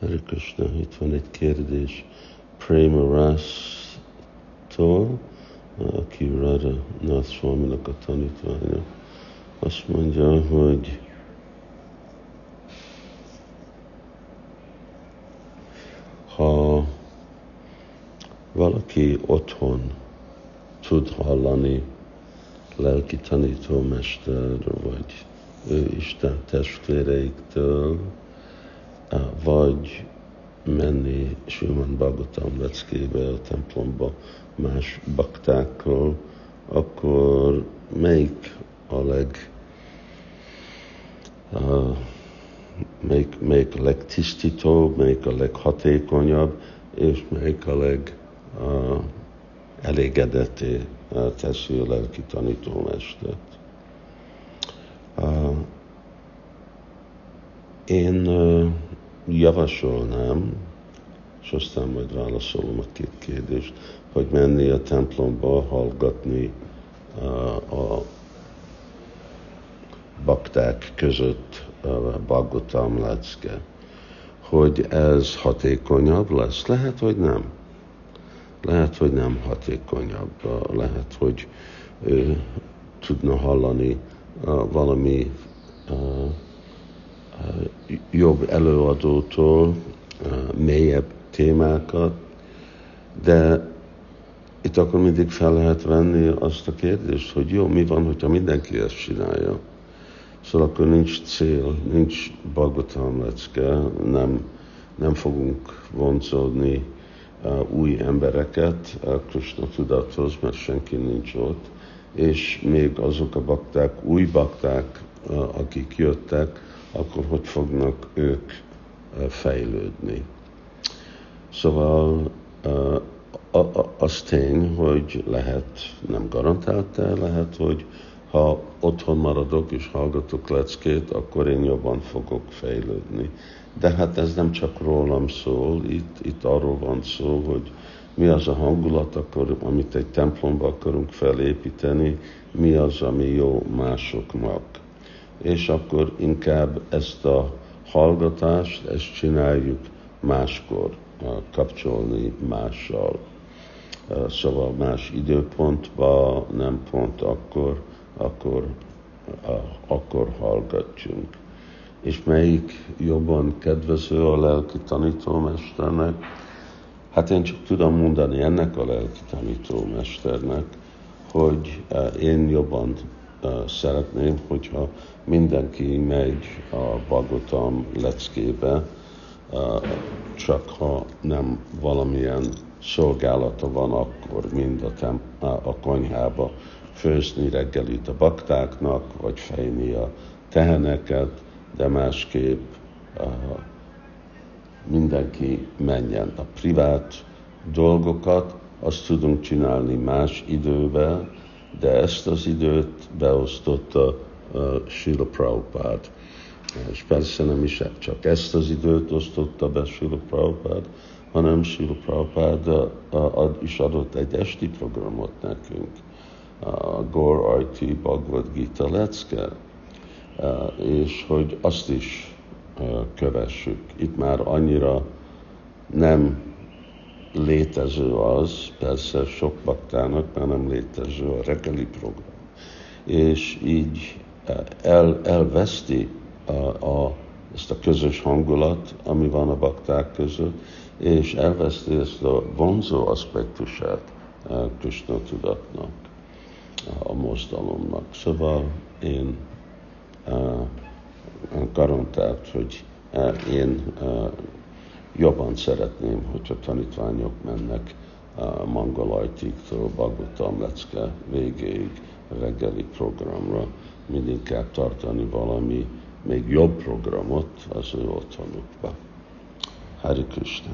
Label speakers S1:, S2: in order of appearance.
S1: Hare Krishna, itt van egy kérdés Prema Ras-tól, aki Radha Nath Swaminak a tanítványa. Azt mondja, hogy ha valaki otthon tud hallani lelki tanítómester, vagy ő Isten testvéreiktől, vagy menni Simon Bhagavatam leckébe a templomba más baktákkal, akkor melyik a leg uh, melyik, melyik a legtisztítóbb, melyik a leghatékonyabb, és melyik a leg uh, elégedetté uh, teszi a lelki tanítómestert. Uh, én uh, javasolnám, és aztán majd válaszolom a két kérdést, hogy menni a templomba, hallgatni a, a bakták között a Bagotam lecke, hogy ez hatékonyabb lesz. Lehet, hogy nem. Lehet, hogy nem hatékonyabb. Lehet, hogy ő tudna hallani uh, valami uh, jobb előadótól mélyebb témákat, de itt akkor mindig fel lehet venni azt a kérdést, hogy jó, mi van, hogyha mindenki ezt csinálja. Szóval akkor nincs cél, nincs Bagotam lecke, nem, nem fogunk vonzódni új embereket uh, Krishna tudathoz, mert senki nincs ott, és még azok a bakták, új bakták, akik jöttek, akkor hogy fognak ők fejlődni. Szóval az tény, hogy lehet, nem garantált, de lehet, hogy ha otthon maradok és hallgatok leckét, akkor én jobban fogok fejlődni. De hát ez nem csak rólam szól, itt, itt arról van szó, hogy mi az a hangulat, akkor, amit egy templomba akarunk felépíteni, mi az, ami jó másoknak és akkor inkább ezt a hallgatást, ezt csináljuk máskor, kapcsolni mással. Szóval más időpontban, nem pont akkor, akkor, akkor hallgatjunk. És melyik jobban kedvező a lelki tanítómesternek? Hát én csak tudom mondani ennek a lelki tanítómesternek, hogy én jobban szeretném, hogyha mindenki megy a Bagotam leckébe, csak ha nem valamilyen szolgálata van, akkor mind a, temp- a konyhába főzni reggelit a baktáknak, vagy fejni a teheneket, de másképp mindenki menjen a privát dolgokat, azt tudunk csinálni más idővel, de ezt az időt beosztotta uh, Srila Prabhupád. És persze nem is csak ezt az időt osztotta be Srila Prabhupád, hanem Srila Prabhupád uh, is adott egy esti programot nekünk, a uh, Gore RT Bhagavad Gita lecke, uh, és hogy azt is uh, kövessük. Itt már annyira nem létező az, persze sok baktának már nem létező a reggeli program. És így eh, el, elveszti a, a, ezt a közös hangulat, ami van a bakták között, és elveszti ezt a vonzó aspektusát Krishna tudatnak, a mozdalomnak. Szóval én uh, garantált, hogy én jobban szeretném, hogyha tanítványok mennek Mangalajtiktól Bagotam lecke végéig reggeli programra, mint inkább tartani valami még jobb programot az ő otthonukba. Hari Krishna!